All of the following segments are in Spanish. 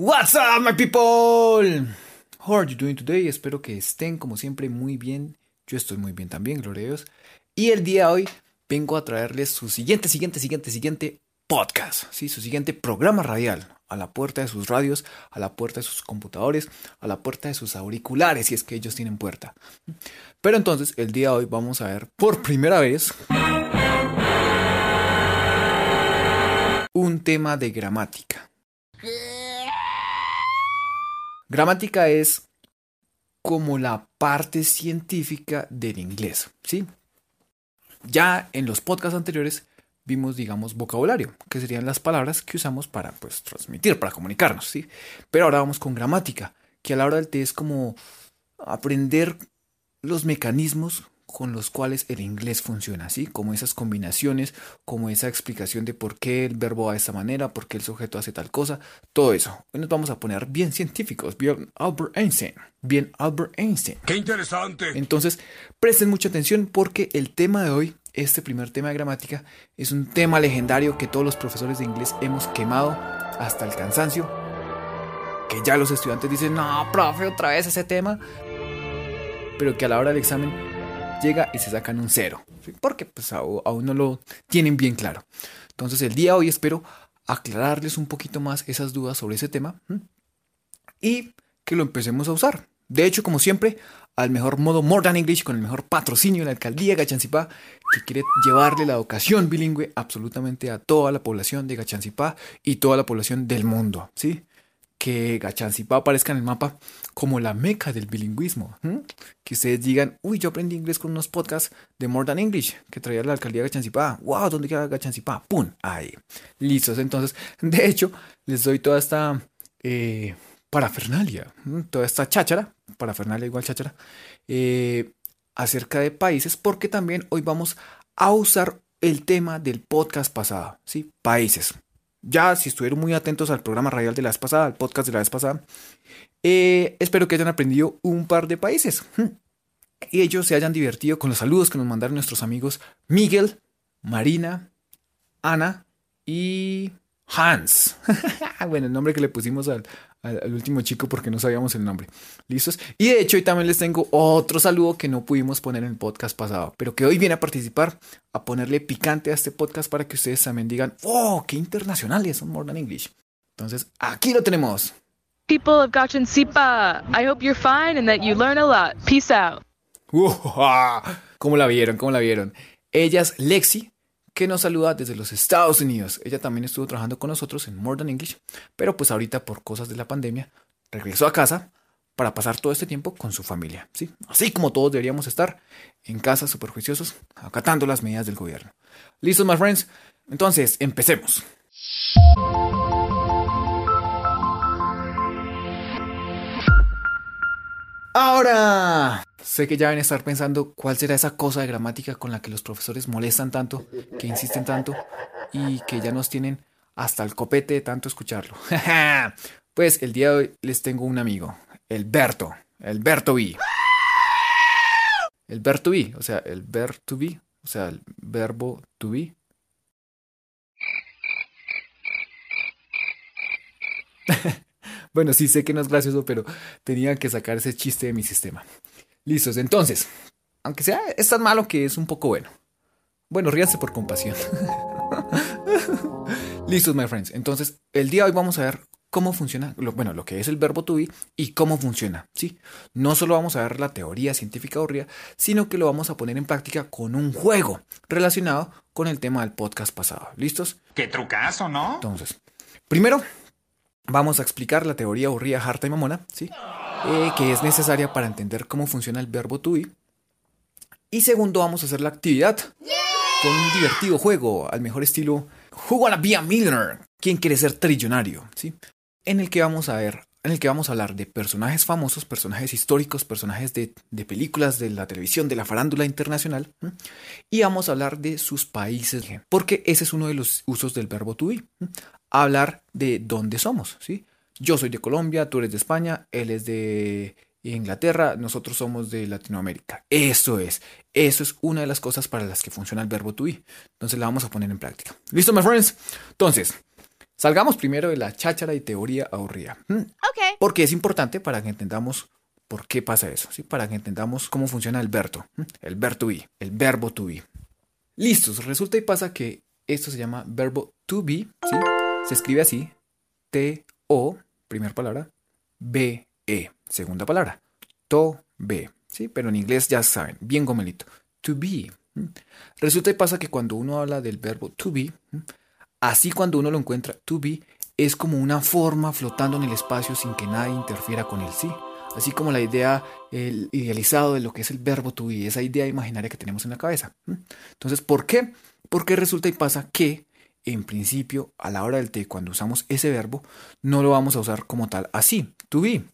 What's up, my people? How are you doing today? Espero que estén como siempre muy bien. Yo estoy muy bien también, gloria a Dios. Y el día de hoy vengo a traerles su siguiente, siguiente, siguiente, siguiente podcast, ¿sí? su siguiente programa radial a la puerta de sus radios, a la puerta de sus computadores, a la puerta de sus auriculares, si es que ellos tienen puerta. Pero entonces, el día de hoy vamos a ver por primera vez un tema de gramática. Gramática es como la parte científica del inglés, ¿sí? Ya en los podcasts anteriores vimos, digamos, vocabulario, que serían las palabras que usamos para, pues, transmitir, para comunicarnos, ¿sí? Pero ahora vamos con gramática, que a la hora del té es como aprender los mecanismos con los cuales el inglés funciona, ¿sí? Como esas combinaciones, como esa explicación de por qué el verbo va de esa manera, por qué el sujeto hace tal cosa, todo eso. Hoy nos vamos a poner bien científicos, bien Albert Einstein, bien Albert Einstein. ¡Qué interesante! Entonces, presten mucha atención porque el tema de hoy, este primer tema de gramática, es un tema legendario que todos los profesores de inglés hemos quemado hasta el cansancio, que ya los estudiantes dicen, no, profe, otra vez ese tema, pero que a la hora del examen llega y se sacan un cero. Porque pues aún no lo tienen bien claro. Entonces el día de hoy espero aclararles un poquito más esas dudas sobre ese tema y que lo empecemos a usar. De hecho, como siempre, al mejor modo More Than English con el mejor patrocinio de la alcaldía de Gachancipá, que quiere llevarle la educación bilingüe absolutamente a toda la población de Gachancipá y toda la población del mundo, ¿sí? que Gachancipá aparezca en el mapa como la meca del bilingüismo. Que ustedes digan, uy, yo aprendí inglés con unos podcasts de More Than English que traía la alcaldía de Gachancipá. ¡Wow! ¿Dónde queda Gachancipá? ¡Pum! Ahí. Listos. Entonces, de hecho, les doy toda esta eh, parafernalia, toda esta cháchara, parafernalia igual cháchara, eh, acerca de países, porque también hoy vamos a usar el tema del podcast pasado, ¿sí? Países ya si estuvieron muy atentos al programa radial de la vez pasada, al podcast de la vez pasada, eh, espero que hayan aprendido un par de países. Y ellos se hayan divertido con los saludos que nos mandaron nuestros amigos Miguel, Marina, Ana y Hans. bueno, el nombre que le pusimos al, al, último chico porque no sabíamos el nombre. ¿Listos? Y de hecho hoy también les tengo otro saludo que no pudimos poner en el podcast pasado, pero que hoy viene a participar, a ponerle picante a este podcast para que ustedes también digan, oh, qué internacionales son More Than English. Entonces, aquí lo tenemos. People of Gachan Sipa, I hope you're fine and that you learn a lot. Peace out. ¿Cómo la vieron? ¿Cómo la vieron? Ella es Lexi, que nos saluda desde los Estados Unidos. Ella también estuvo trabajando con nosotros en More Than English, pero pues ahorita por cosas de la pandemia regresó a casa para pasar todo este tiempo con su familia, ¿sí? Así como todos deberíamos estar en casa super juiciosos, acatando las medidas del gobierno. ¿Listos, my friends? Entonces, empecemos. Ahora, sé que ya van a estar pensando cuál será esa cosa de gramática con la que los profesores molestan tanto, que insisten tanto y que ya nos tienen hasta el copete de tanto escucharlo. pues el día de hoy les tengo un amigo, el Berto, el Berto B. El Berto B, o sea, el ver to be, o sea, el verbo to be. Bueno, sí sé que no es gracioso, pero tenía que sacar ese chiste de mi sistema. Listos, entonces, aunque sea es tan malo que es un poco bueno. Bueno, ríanse por compasión. Listos, my friends. Entonces, el día de hoy vamos a ver cómo funciona, bueno, lo que es el verbo to be y cómo funciona, ¿sí? No solo vamos a ver la teoría científica ría, sino que lo vamos a poner en práctica con un juego relacionado con el tema del podcast pasado. ¿Listos? ¡Qué trucazo, ¿no? Entonces, primero vamos a explicar la teoría aburrida, harta y mamona, ¿sí? Eh, que es necesaria para entender cómo funciona el verbo to be. Y segundo, vamos a hacer la actividad con un divertido juego, al mejor estilo Who Wanna Be a Millionaire? ¿Quién quiere ser trillonario? ¿Sí? En el que vamos a ver, en el que vamos a hablar de personajes famosos, personajes históricos, personajes de, películas, de la televisión, de la farándula internacional, y vamos a hablar de sus países, porque ese es uno de los usos del verbo to be hablar de dónde somos, ¿sí? Yo soy de Colombia, tú eres de España, él es de Inglaterra, nosotros somos de Latinoamérica. Eso es, eso es una de las cosas para las que funciona el verbo to be. Entonces la vamos a poner en práctica. ¿Listo, my friends? Entonces, Salgamos primero de la cháchara y teoría aburrida. ¿m? Okay. Porque es importante para que entendamos por qué pasa eso, ¿sí? Para que entendamos cómo funciona el verbo, el verbo to be, el verbo to be. Listos, resulta y pasa que esto se llama verbo to be, ¿sí? Se escribe así, T-O, primera palabra, B-E, segunda palabra, to be, ¿sí? Pero en inglés ya saben, bien gomelito, to be. ¿m? Resulta y pasa que cuando uno habla del verbo to be, así cuando uno lo encuentra, to be es como una forma flotando en el espacio sin que nadie interfiera con el sí. Así como la idea el idealizado de lo que es el verbo to be, esa idea imaginaria que tenemos en la cabeza. Entonces, ¿por qué? Porque resulta y pasa que, en principio, a la hora del té, cuando usamos ese verbo, no lo vamos a usar como tal así, to be.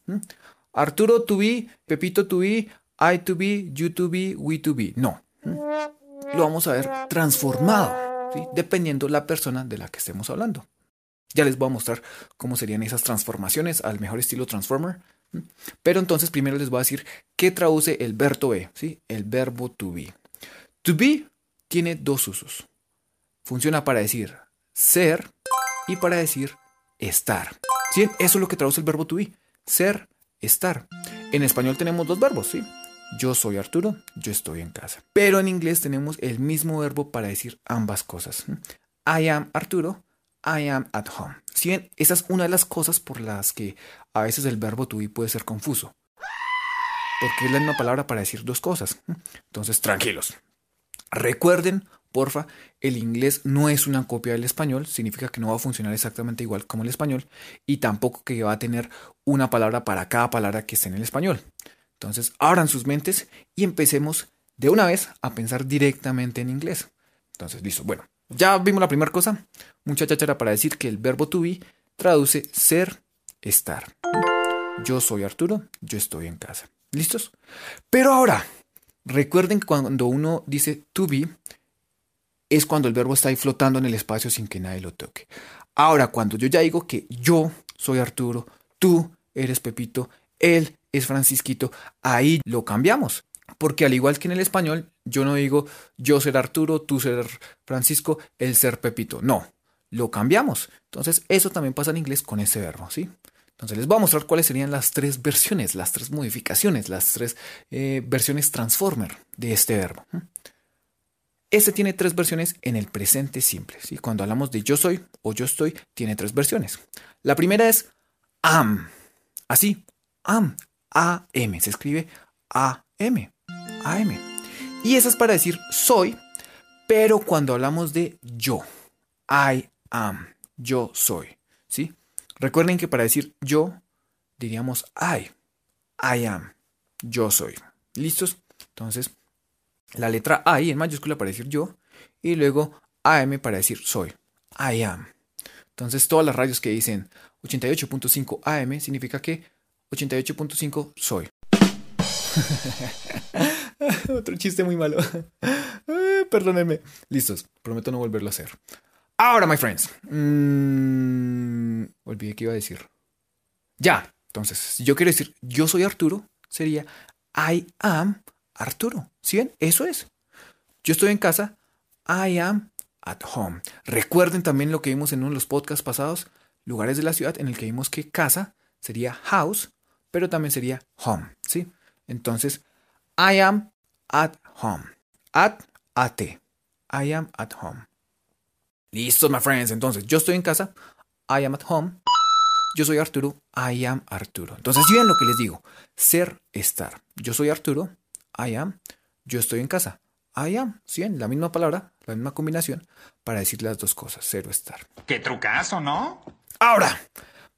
Arturo to be, Pepito to be, I to be, you to be, we to be. No. Lo vamos a ver transformado, ¿sí? dependiendo la persona de la que estemos hablando. Ya les voy a mostrar cómo serían esas transformaciones al mejor estilo Transformer. Pero entonces primero les voy a decir qué traduce el verbo be, ¿sí? el verbo to be. To be tiene dos usos. Funciona para decir ser y para decir estar. ¿Sí? Eso es lo que traduce el verbo to be. Ser, estar. En español tenemos dos verbos, ¿sí? Yo soy Arturo, yo estoy en casa. Pero en inglés tenemos el mismo verbo para decir ambas cosas. I am Arturo, I am at home. Bien esa es una de las cosas por las que a veces el verbo to be puede ser confuso. Porque es la misma palabra para decir dos cosas. Entonces, tranquilos. Recuerden, porfa, el inglés no es una copia del español, significa que no va a funcionar exactamente igual como el español y tampoco que va a tener una palabra para cada palabra que esté en el español. Entonces, abran sus mentes y empecemos de una vez a pensar directamente en inglés. Entonces, listo. Bueno, ya vimos la primera cosa. Mucha cháchara para decir que el verbo to be traduce ser, estar. Yo soy Arturo, yo estoy en casa. ¿Listos? Pero ahora, recuerden que cuando uno dice to be, es cuando el verbo está ahí flotando en el espacio sin que nadie lo toque. Ahora, cuando yo ya digo que yo soy Arturo, tú eres Pepito, él es Francisquito, ahí lo cambiamos. Porque al igual que en el español, yo no digo yo ser Arturo, tú ser Francisco, él ser Pepito. No, lo cambiamos. Entonces, eso también pasa en inglés con ese verbo, ¿sí? Entonces, les voy a mostrar cuáles serían las tres versiones, las tres modificaciones, las tres eh, versiones transformer de este verbo. Este tiene tres versiones en el presente simple. ¿sí? Cuando hablamos de yo soy o yo estoy, tiene tres versiones. La primera es am. Así, am. A-M. Se escribe A-M. A-M. Y esa es para decir soy, pero cuando hablamos de yo. I am. Yo soy. ¿Sí? Recuerden que para decir yo, diríamos I. I am. Yo soy. ¿Listos? Entonces, la letra I en mayúscula para decir yo y luego AM para decir soy. I am. Entonces todas las radios que dicen 88.5 AM significa que 88.5 soy. Otro chiste muy malo. Perdónenme. Listos. Prometo no volverlo a hacer. Ahora, my friends. Mm, olvidé qué iba a decir. Ya. Entonces, si yo quiero decir yo soy Arturo, sería I am Arturo. ¿Sí ven? Eso es. Yo estoy en casa. I am at home. Recuerden también lo que vimos en uno de los podcasts pasados, lugares de la ciudad en el que vimos que casa sería house, pero también sería home. ¿Sí? Entonces, I am at home. At, at. I am at home. Listos, my friends. Entonces, yo estoy en casa. I am at home. Yo soy Arturo. I am Arturo. Entonces, ven lo que les digo. Ser, estar. Yo soy Arturo. I am. Yo estoy en casa. I am. ¿Sí ven? La misma palabra, la misma combinación para decir las dos cosas. Ser o estar. Qué trucazo, ¿no? Ahora,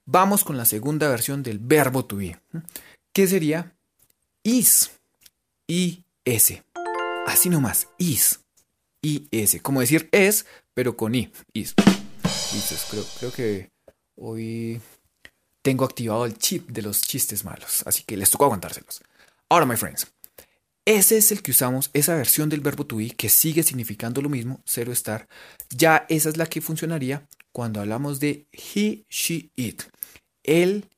vamos con la segunda versión del verbo to be. ¿Qué sería? Is. I-S. Así nomás. Is. I-S. Como decir es, pero con I. Is. Listos. Creo, creo que hoy tengo activado el chip de los chistes malos. Así que les tocó aguantárselos. Ahora, my friends. Ese es el que usamos, esa versión del verbo to be que sigue significando lo mismo, ser o estar. Ya esa es la que funcionaría cuando hablamos de he, she, it. Él,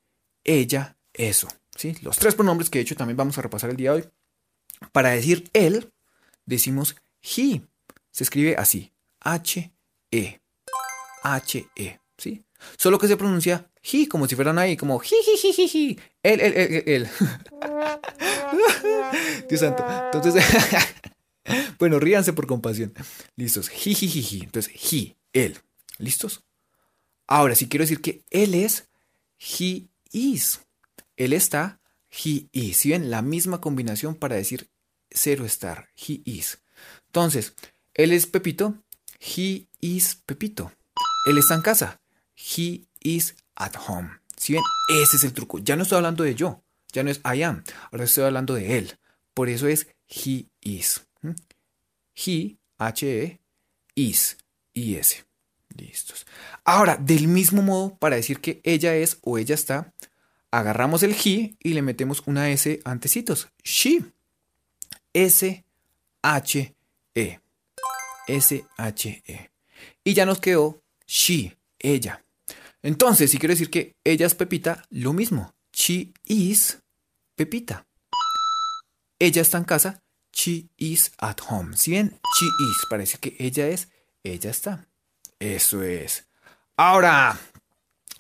ella, eso. ¿sí? Los tres pronombres que de hecho también vamos a repasar el día de hoy. Para decir él, decimos he. Se escribe así. H-E. H-E. ¿sí? Solo que se pronuncia he, como si fueran ahí, como ji, ji, ji, ji, ji. Él, él, él, él. Dios santo. Entonces, bueno, ríanse por compasión. Listos. Ji, ji, ji, ji. Entonces, he, él. ¿Listos? Ahora, si quiero decir que él es, he is. Él está, he is. Si ven, la misma combinación para decir cero estar. He is. Entonces, él es Pepito. He is Pepito. Él está en casa. He is at home. Si ven, ese es el truco. Ya no estoy hablando de yo. Ya no es I am. Ahora estoy hablando de él. Por eso es he is. ¿Mm? He, H-E, is, I-S. Listos. Ahora, del mismo modo, para decir que ella es o ella está, agarramos el he y le metemos una S antecitos. She. S-H-E. S-H-E. Y ya nos quedó she, ella. Entonces, si quiero decir que ella es Pepita, lo mismo. She is Pepita. Ella está en casa. She is at home. Si bien she is para decir que ella es, ella está. Eso es. Ahora,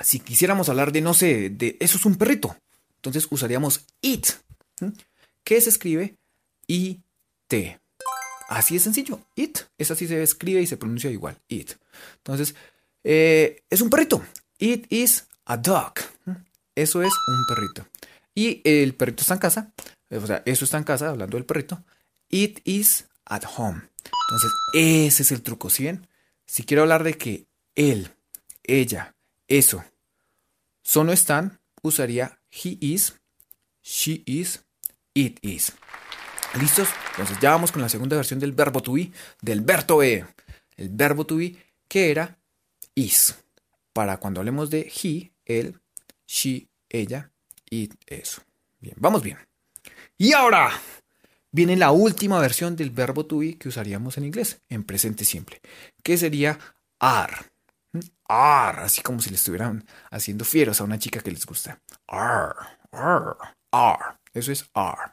si quisiéramos hablar de, no sé, de eso es un perrito, entonces usaríamos it, ¿Qué se escribe I-T. Así es sencillo, it. Es así se escribe y se pronuncia igual, it. Entonces, eh, es un perrito. It is a dog. Eso es un perrito. Y el perrito está en casa. O sea, eso está en casa, hablando del perrito. It is at home. Entonces, ese es el truco, ¿sí ven? Si quiero hablar de que él, ella, eso, solo están, usaría he is, she is, it is. ¿Listos? Entonces ya vamos con la segunda versión del verbo to be, del verbo be. El verbo to be que era is. Para cuando hablemos de he, él, she, ella, it, eso. Bien, vamos bien. Y ahora viene la última versión del verbo to be que usaríamos en inglés, en presente simple, que sería are. Are, así como si le estuvieran haciendo fieros a una chica que les gusta. Are, are, are. Eso es are.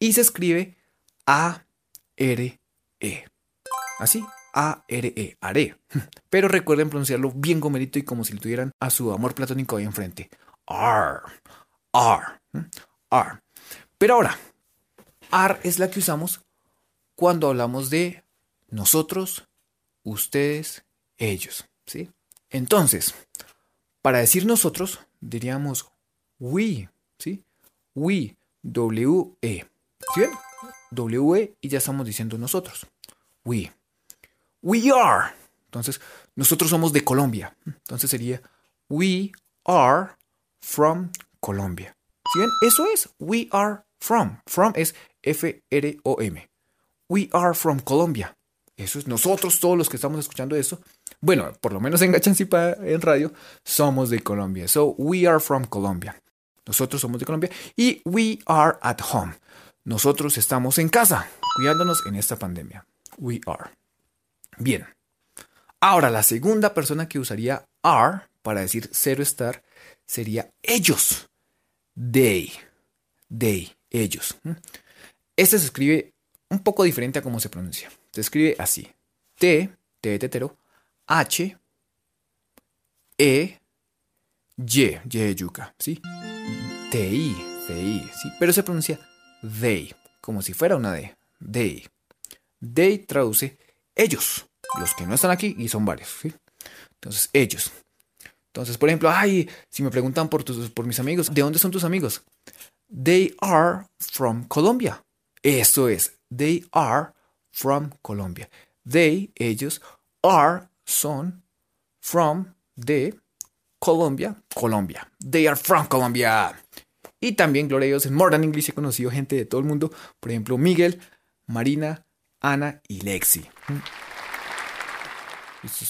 Y se escribe A-R-E. Así, A-R-E, are. Pero recuerden pronunciarlo bien gomerito y como si lo tuvieran a su amor platónico ahí enfrente. Are, are, are. Pero ahora, are es la que usamos cuando hablamos de nosotros, ustedes, ellos. ¿sí? Entonces, para decir nosotros, diríamos we, ¿sí? We, W-E. ¿Sí ven? W-E y ya estamos diciendo nosotros. We. We are. Entonces, nosotros somos de Colombia. Entonces sería We are from Colombia. ¿Sí ven? Eso es We are from. From es F-R-O-M. We are from Colombia. Eso es nosotros, todos los que estamos escuchando eso. Bueno, por lo menos en Gachancipa en radio, somos de Colombia. So, we are from Colombia. Nosotros somos de Colombia. Y we are at home. Nosotros estamos en casa, cuidándonos en esta pandemia. We are. Bien. Ahora, la segunda persona que usaría are para decir cero estar sería ellos. They. They. Ellos. Este se escribe un poco diferente a cómo se pronuncia. Se escribe así. T, T de tetero, H, E, Y, Y de yuca, ¿sí? T-I, T-I, ¿sí? Pero se pronuncia they, como si fuera una D. They. They traduce ellos, los que no están aquí y son varios, ¿sí? Entonces, ellos. Entonces, por ejemplo, ay, si me preguntan por, tus, por mis amigos, ¿de dónde son tus amigos? They are from Colombia. Eso es, they are from Colombia. They, ellos, are, son, from, de, Colombia, Colombia. They are from Colombia. Y también, gloria a Dios, en Modern English he conocido gente de todo el mundo. Por ejemplo, Miguel, Marina, Ana y Lexi.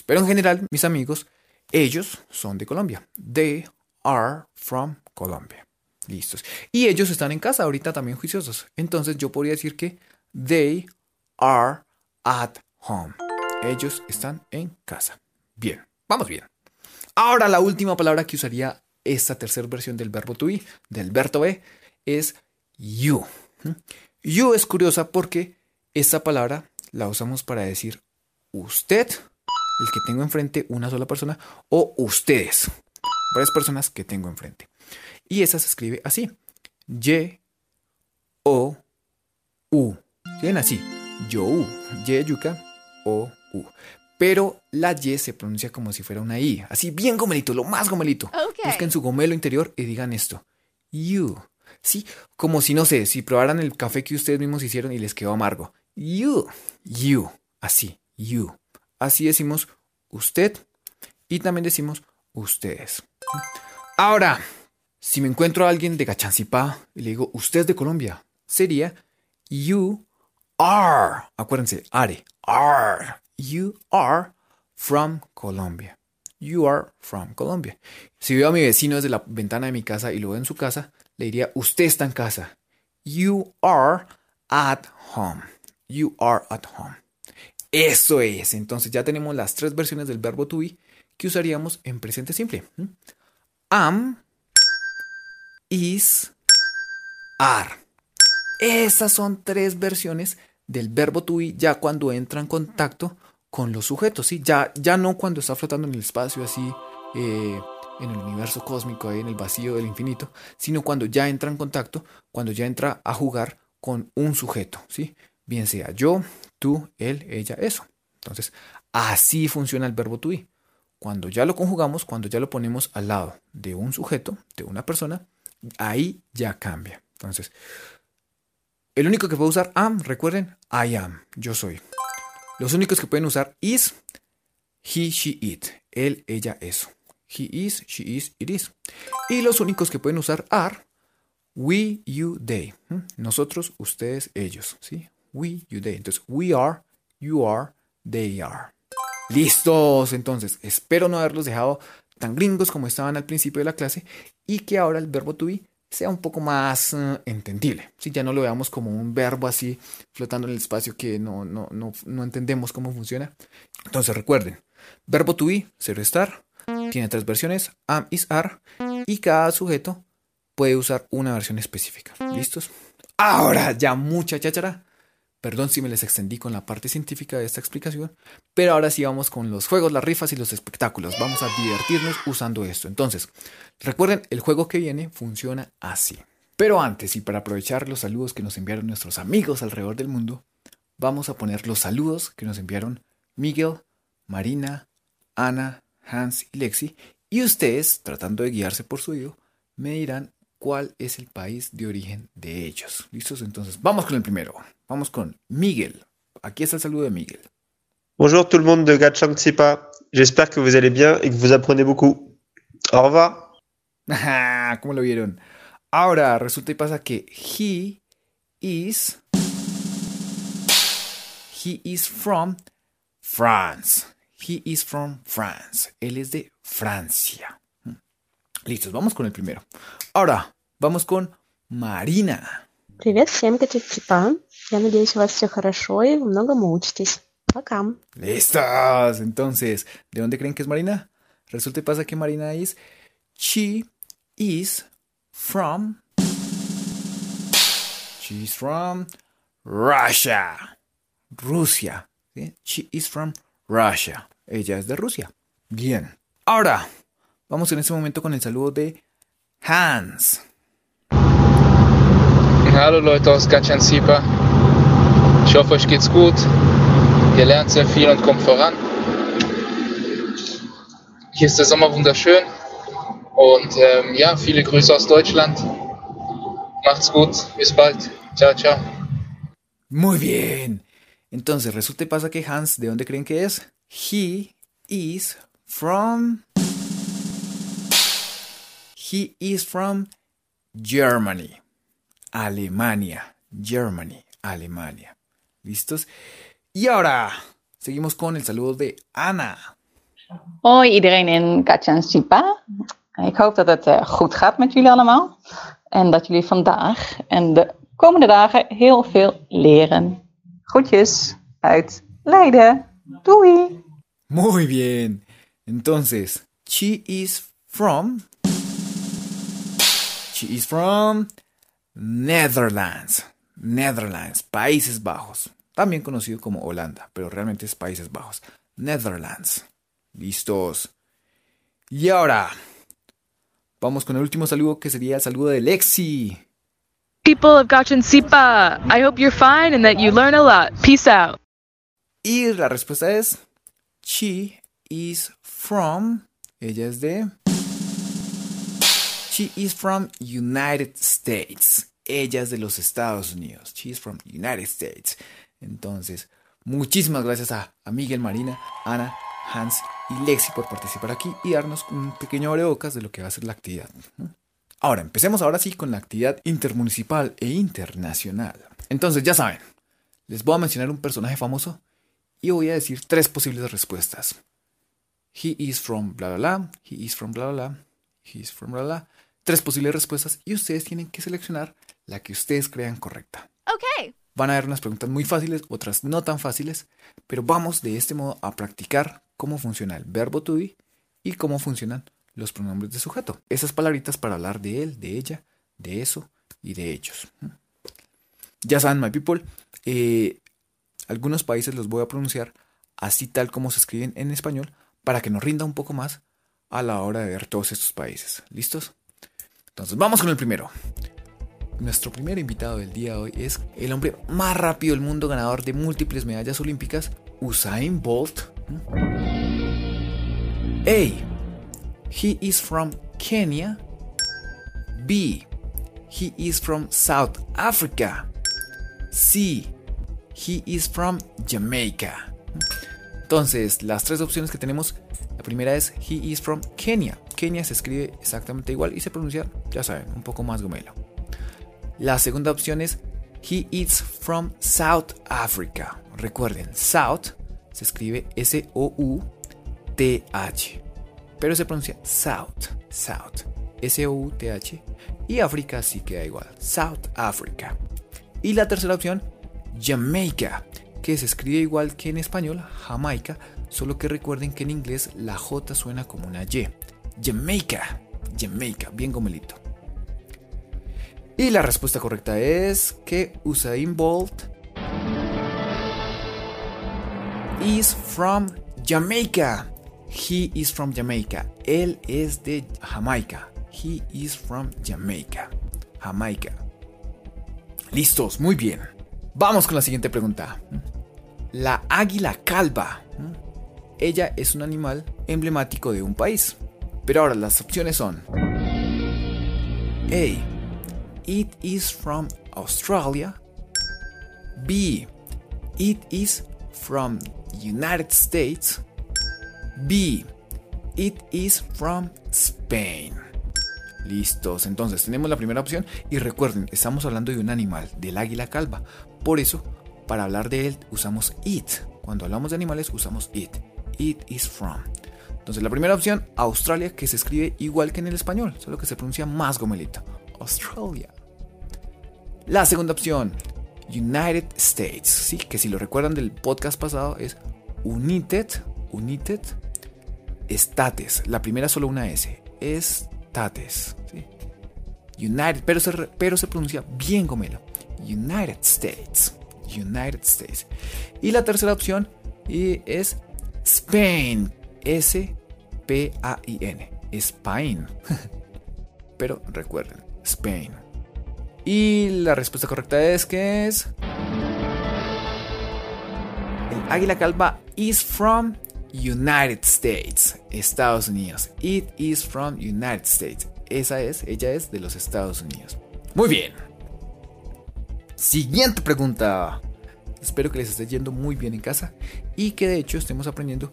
Pero en general, mis amigos, ellos son de Colombia. They are from Colombia. Listos. Y ellos están en casa ahorita también juiciosos. Entonces yo podría decir que they are at home. Ellos están en casa. Bien, vamos bien. Ahora la última palabra que usaría esta tercera versión del verbo to be, del verbo be, es you. You es curiosa porque esta palabra la usamos para decir usted el que tengo enfrente, una sola persona, o ustedes, varias personas que tengo enfrente. Y esa se escribe así. Y, O, U. ¿Ven así? Yo, U. Y, yuca, O, U. Pero la Y se pronuncia como si fuera una I. Así bien gomelito, lo más gomelito. Busquen su gomelo interior y digan esto. You. Sí, como si no sé, si probaran el café que ustedes mismos hicieron y les quedó amargo. You. You. Así. You. Así decimos usted y también decimos ustedes. Ahora, si me encuentro a alguien de Gachancipá y le digo usted es de Colombia, sería you are. Acuérdense, are. Are. You are from Colombia. You are from Colombia. Si veo a mi vecino desde la ventana de mi casa y lo veo en su casa, le diría usted está en casa. You are at home. You are at home. Eso es. Entonces ya tenemos las tres versiones del verbo to be que usaríamos en presente simple. Am, is, are. Esas son tres versiones del verbo to be ya cuando entra en contacto con los sujetos, ¿sí? Ya, ya no cuando está flotando en el espacio así, eh, en el universo cósmico, ahí en el vacío del infinito, sino cuando ya entra en contacto, cuando ya entra a jugar con un sujeto, ¿sí? Bien sea yo, tú, él, ella, eso. Entonces, así funciona el verbo to be. Cuando ya lo conjugamos, cuando ya lo ponemos al lado de un sujeto, de una persona, ahí ya cambia. Entonces, el único que puede usar am, recuerden, I am, yo soy. Los únicos que pueden usar is, he, she, it, él, ella, eso. He is, she is, it is. Y los únicos que pueden usar are, we, you, they. Nosotros, ustedes, ellos. ¿sí? We, you, they. Entonces, we are, you are, they are. Listos, entonces, espero no haberlos dejado tan gringos como estaban al principio de la clase y que ahora el verbo to be sea un poco más uh, entendible. Si ya no lo veamos como un verbo así flotando en el espacio que no, no, no, no entendemos cómo funciona. Entonces recuerden, verbo to be, cero estar, tiene tres versiones, am, is, are, y cada sujeto puede usar una versión específica. ¿Listos? Ahora ya mucha cháchara. Perdón si me les extendí con la parte científica de esta explicación, pero ahora sí vamos con los juegos, las rifas y los espectáculos. Vamos a divertirnos usando esto. Entonces, recuerden, el juego que viene funciona así. Pero antes, y para aprovechar los saludos que nos enviaron nuestros amigos alrededor del mundo, vamos a poner los saludos que nos enviaron Miguel, Marina, Ana, Hans y Lexi. Y ustedes, tratando de guiarse por su oído, me dirán cuál es el país de origen de ellos. ¿Listos? Entonces, vamos con el primero. Vamos con Miguel. Aquí está el saludo de Miguel. Bonjour tout le monde de Gatchangtsipa. J'espère que vous allez bien et que vous apprenez beaucoup. Au revoir. ¿Cómo lo vieron? Ahora resulta y pasa que he is he is from France. He is from France. Él es de Francia. Listos, vamos con el primero. Ahora, vamos con Marina. Привет всем, Катя Я надеюсь, у вас все хорошо и вы многому учитесь. Пока. Listos. Entonces, ¿de dónde creen que es Marina? Resulta y pasa que Marina es She is from She's from Russia. Rusia. ¿sí? She is from Russia. Ella es de Rusia. Bien. Ahora, vamos en este momento con el saludo de Hans. Hallo Leute aus Gatschanzipa. Ich hoffe, euch geht's gut. Ihr lernt sehr viel und kommt voran. Hier ist der Sommer wunderschön. Und ähm, ja, viele Grüße aus Deutschland. Macht's gut. Bis bald. Ciao, ciao. Muy bien. Entonces, resulta y pasa que Hans, ¿de dónde creen que es? He is from. He is from Germany. Alemania. Germany. Alemania. ¿Listos? Y ahora, seguimos con el saludo de Ana. Hoi iedereen in Gatjansipa. Ik hoop dat het eh, goed gaat met jullie allemaal. En dat jullie vandaag en de komende dagen heel veel leren. Groetjes uit Leiden. Doei! Muy bien. Entonces, she is from. She is from Netherlands. Netherlands, Países Bajos. También conocido como Holanda, pero realmente es Países Bajos. Netherlands. Listos. Y ahora, vamos con el último saludo que sería el saludo de Lexi. People of Gachan Sipa, I hope you're fine and that you learn a lot. Peace out. Y la respuesta es, she is from, ella es de, she is from United States. Ella es de los Estados Unidos. She is from United States. Entonces, muchísimas gracias a, Miguel, Marina, Ana, Hans y Lexi por participar aquí y darnos un pequeño abrebocas de lo que va a ser la actividad. Ahora, empecemos ahora sí con la actividad intermunicipal e internacional. Entonces, ya saben, les voy a mencionar un personaje famoso y voy a decir tres posibles respuestas. He is from bla bla bla, he is from bla bla bla, he is from bla bla. Tres posibles respuestas y ustedes tienen que seleccionar la que ustedes crean correcta. Okay. Van a haber unas preguntas muy fáciles, otras no tan fáciles, pero vamos de este modo a practicar cómo funciona el verbo to be y cómo funcionan los pronombres de sujeto. Esas palabritas para hablar de él, de ella, de eso y de ellos. Ya saben, my people, eh, algunos países los voy a pronunciar así tal como se escriben en español para que nos rinda un poco más a la hora de ver todos estos países. ¿Listos? Entonces vamos con el primero. Nuestro primer invitado del día de hoy es el hombre más rápido del mundo, ganador de múltiples medallas olímpicas, Usain Bolt. A. He is from Kenya. B. He is from South Africa. C. He is from Jamaica. Entonces, las tres opciones que tenemos, la primera es He is from Kenya. Kenia se escribe exactamente igual y se pronuncia, ya saben, un poco más gomelo. La segunda opción es He is from South Africa. Recuerden, South se escribe S-O-U-T-H, pero se pronuncia South, South, S-O-U-T-H, y África sí queda igual, South Africa. Y la tercera opción, Jamaica, que se escribe igual que en español, Jamaica, solo que recuerden que en inglés la J suena como una Y. Jamaica, Jamaica, bien gomelito. Y la respuesta correcta es que Usain Bolt is from Jamaica. He is from Jamaica. Él es de Jamaica. He is from Jamaica. Jamaica. Listos, muy bien. Vamos con la siguiente pregunta. La águila calva. Ella es un animal emblemático de un país. Pero ahora las opciones son A. It is from Australia. B. It is from United States. B. It is from Spain. Listos, entonces tenemos la primera opción y recuerden, estamos hablando de un animal, del águila calva. Por eso, para hablar de él usamos it. Cuando hablamos de animales usamos it. It is from. Entonces la primera opción, Australia, que se escribe igual que en el español, solo que se pronuncia más gomelito. Australia. La segunda opción, United States, sí, que si lo recuerdan del podcast pasado es United, United States. La primera solo una S, States. United, pero se, pero se pronuncia bien gomelo. United States, United States. Y la tercera opción es Spain, S-P-A-I-N, Spain. pero recuerden, Spain. Y la respuesta correcta es que es. El águila calva is from United States, Estados Unidos. It is from United States. Esa es, ella es de los Estados Unidos. Muy bien. Siguiente pregunta. Espero que les esté yendo muy bien en casa y que de hecho estemos aprendiendo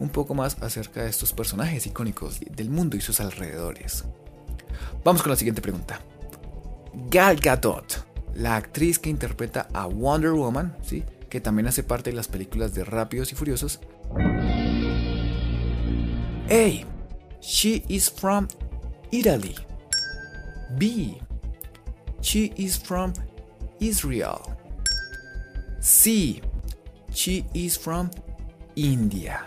un poco más acerca de estos personajes icónicos del mundo y sus alrededores. Vamos con la siguiente pregunta. Gal Gadot, la actriz que interpreta a Wonder Woman, ¿sí? que también hace parte de las películas de Rápidos y Furiosos. A. She is from Italy. B. She is from Israel. C. She is from India.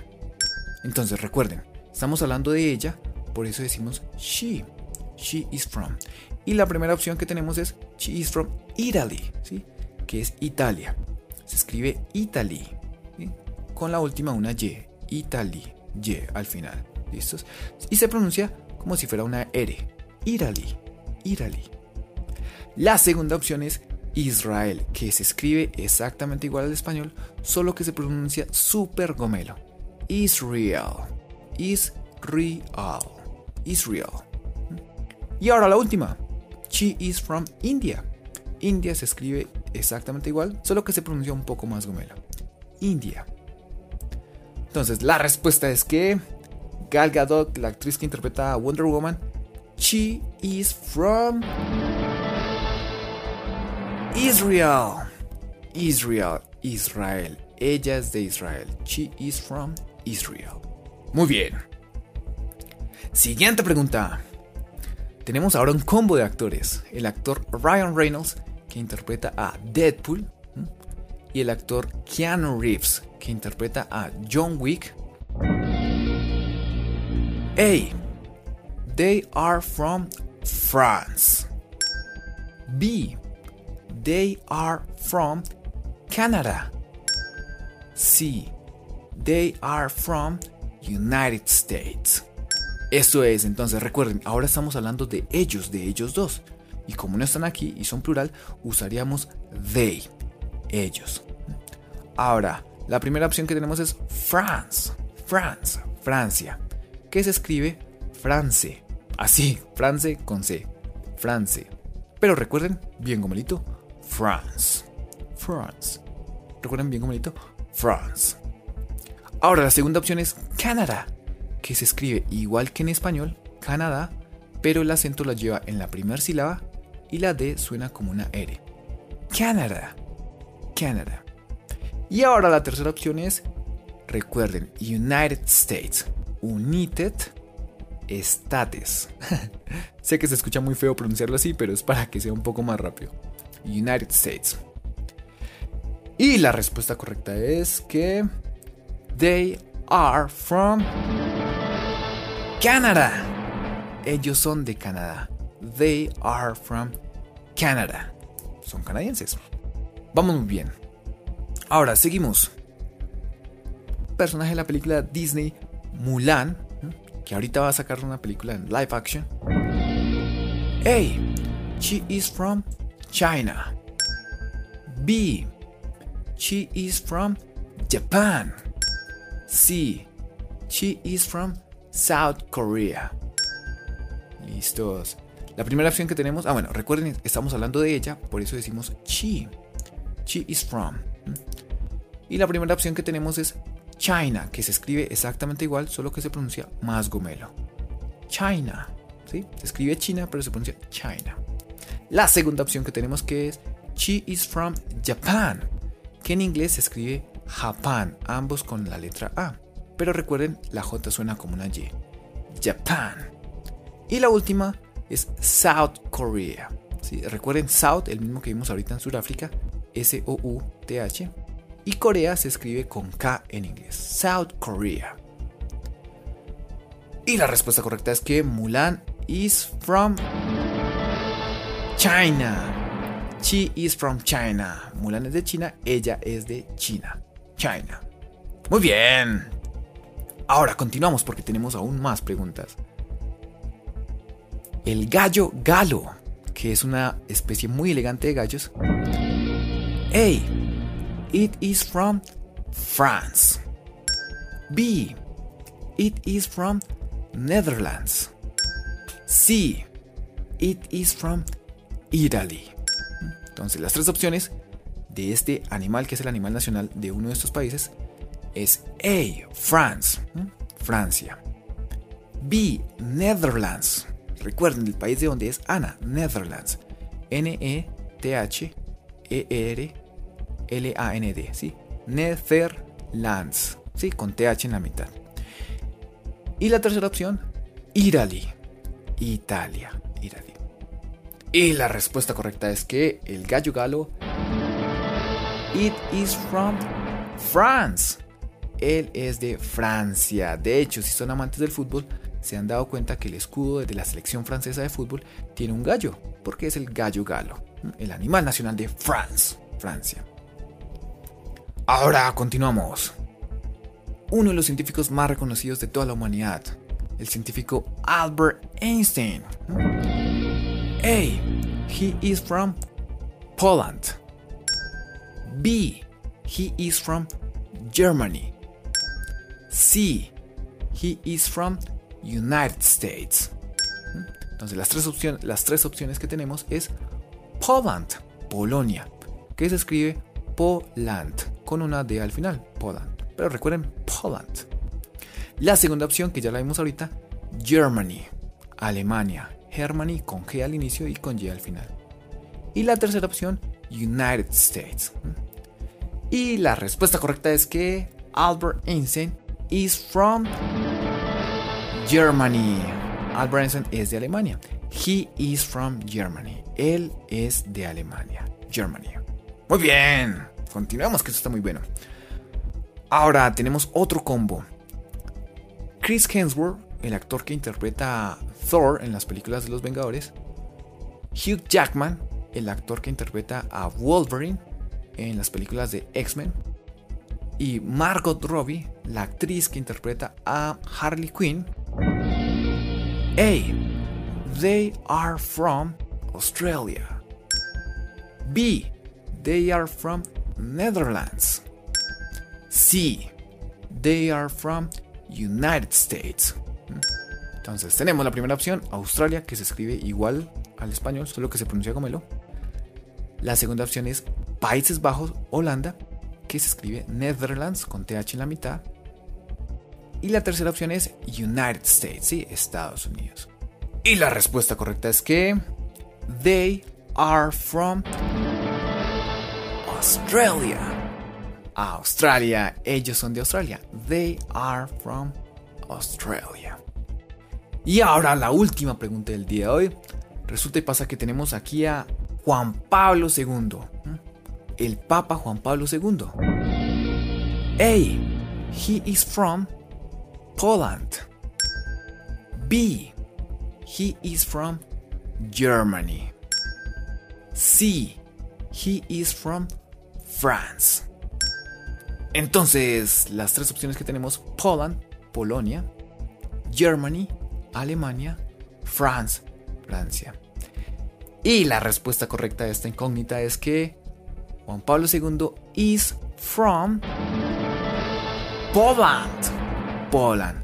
Entonces recuerden, estamos hablando de ella, por eso decimos she. She is from. Y la primera opción que tenemos es She is from Italy, ¿sí? que es Italia. Se escribe Italy, con la última una Y, Italy. Y al final. ¿Listos? Y se pronuncia como si fuera una R. Irali. Irali. La segunda opción es Israel, que se escribe exactamente igual al español, solo que se pronuncia súper gomelo. Israel. Israel. Israel. Y ahora la última. She is from India. India se escribe exactamente igual, solo que se pronuncia un poco más gomelo. India. Entonces, la respuesta es que Gal Gadot, la actriz que interpreta a Wonder Woman, she is from Israel. Israel, Israel. Ella es de Israel. She is from Israel. Muy bien. Siguiente pregunta. Tenemos ahora un combo de actores. El actor Ryan Reynolds, que interpreta a Deadpool, y el actor Keanu Reeves, que interpreta a John Wick. A. They are from France. B. They are from Canada. C. They are from United States. Eso es, entonces recuerden, ahora estamos hablando de ellos, de ellos dos. Y como no están aquí y son plural, usaríamos they, ellos. Ahora, la primera opción que tenemos es France, France, Francia, que se escribe France, así, France con C, France. Pero recuerden, bien gomelito, France, France. Recuerden bien gomelito, France. Ahora, la segunda opción es Canadá, que se escribe igual que en español, Canadá, pero el acento la lleva en la primera sílaba y la D suena como una R. Canadá, Canadá. Y ahora la tercera opción es, recuerden, United States, United States. sé que se escucha muy feo pronunciarlo así, pero es para que sea un poco más rápido. United States. Y la respuesta correcta es que they are from Canada. Ellos son de Canadá. They are from Canada. Son canadienses. Vamos muy bien. Ahora, seguimos. Personaje de la película Disney Mulan, que ahorita va a sacar una película en live action. A. She is from China. B. She is from Japan. C. She is from South Korea. Listos. La primera opción que tenemos, ah bueno, recuerden, estamos hablando de ella, por eso decimos she. She is from. Y la primera opción que tenemos es China, que se escribe exactamente igual, solo que se pronuncia más gomelo. China. ¿sí? Se escribe China, pero se pronuncia China. La segunda opción que tenemos que es She is from Japan, que en inglés se escribe Japan, ambos con la letra A. Pero recuerden, la J suena como una Y. Japan. Y la última es South Korea. ¿sí? Recuerden South, el mismo que vimos ahorita en Sudáfrica, S-O-U-T-H. Y Corea se escribe con K en inglés. South Korea. Y la respuesta correcta es que Mulan is from China. She is from China. Mulan es de China, ella es de China. China. Muy bien. Ahora continuamos porque tenemos aún más preguntas. El gallo galo, que es una especie muy elegante de gallos. A. It is from France. B. It is from Netherlands. C. It is from Italy. Entonces las tres opciones de este animal, que es el animal nacional de uno de estos países, es A. France, Francia. B. Netherlands. Recuerden el país de donde es Ana, Netherlands. N-E-T-H-E-R-L-A-N-D, ¿sí? Netherlands, ¿sí? Con TH en la mitad. Y la tercera opción, Italy, Italia, Italy. Y la respuesta correcta es que el gallo galo, it is from France. Él es de Francia. De hecho, si son amantes del fútbol, se han dado cuenta que el escudo de la selección francesa de fútbol tiene un gallo, porque es el gallo galo, el animal nacional de France, Francia. Ahora continuamos. uno de los científicos más reconocidos de toda la humanidad, el científico Albert Einstein. A. He is from Poland. B. He is from Germany. C. He is from United States. Entonces las tres, opciones, las tres opciones que tenemos es Poland, Polonia, que se escribe Poland con una D al final, Poland. Pero recuerden, Poland. La segunda opción, que ya la vimos ahorita, Germany, Alemania. Germany con G al inicio y con Y al final. Y la tercera opción, United States. Y la respuesta correcta es que Albert Einstein is from Germany. Albert Einstein es de Alemania. He is from Germany. Él es de Alemania. Germany. Muy bien. Continuamos, que esto está muy bueno. Ahora tenemos otro combo. Chris Hemsworth, el actor que interpreta a Thor en las películas de los Vengadores. Hugh Jackman, el actor que interpreta a Wolverine en las películas de X-Men. Y Margot Robbie, la actriz que interpreta a Harley Quinn. A. They are from Australia. B. They are from Netherlands. C. They are from United States. Entonces tenemos la primera opción, Australia, que se escribe igual al español, solo que se pronuncia como elo. La segunda opción es Países Bajos, Holanda, que se escribe Netherlands con TH en la mitad. Y la tercera opción es United States, sí, Estados Unidos. Y la respuesta correcta es que they are from Australia. Australia, ellos son de Australia. They are from Australia. Y ahora la última pregunta del día de hoy. Resulta y pasa que tenemos aquí a Juan Pablo II. El Papa Juan Pablo II. A. He is from Poland. B. He is from Germany. C. He is from France. Entonces, las tres opciones que tenemos, Poland, Polonia, Germany, Alemania, France, Francia. Y la respuesta correcta a esta incógnita es que Juan Pablo II is from Poland. Poland.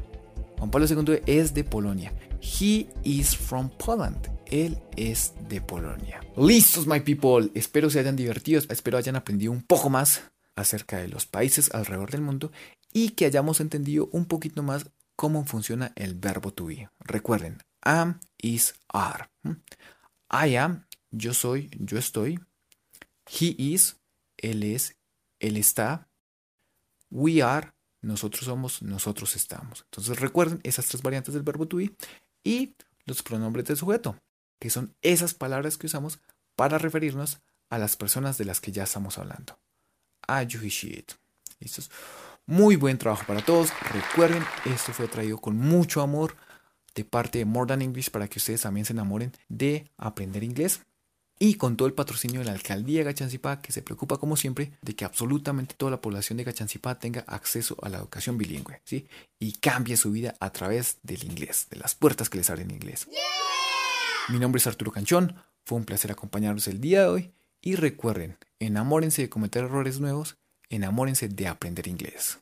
Juan Pablo II es de Polonia. He is from Poland. Él es de Polonia. Listos, my people. Espero se hayan divertido. Espero hayan aprendido un poco más acerca de los países alrededor del mundo y que hayamos entendido un poquito más cómo funciona el verbo to be. Recuerden, am, is, are. I am, yo soy, yo estoy. He is, él es, él está. We are, nosotros somos, nosotros estamos. Entonces recuerden esas tres variantes del verbo to be y los pronombres del sujeto, que son esas palabras que usamos para referirnos a las personas de las que ya estamos hablando. A you, shit. ¿Listos? Muy buen trabajo para todos. Recuerden, esto fue traído con mucho amor de parte de More Than English para que ustedes también se enamoren de aprender inglés. Y con todo el patrocinio de la alcaldía de Gachancipá, que se preocupa como siempre de que absolutamente toda la población de Gachancipá tenga acceso a la educación bilingüe, ¿sí? Y cambie su vida a través del inglés, de las puertas que les abren en inglés. Mi nombre es Arturo Canchón, fue un placer acompañarlos el día de hoy y recuerden, enamórense de cometer errores nuevos, enamórense de aprender inglés.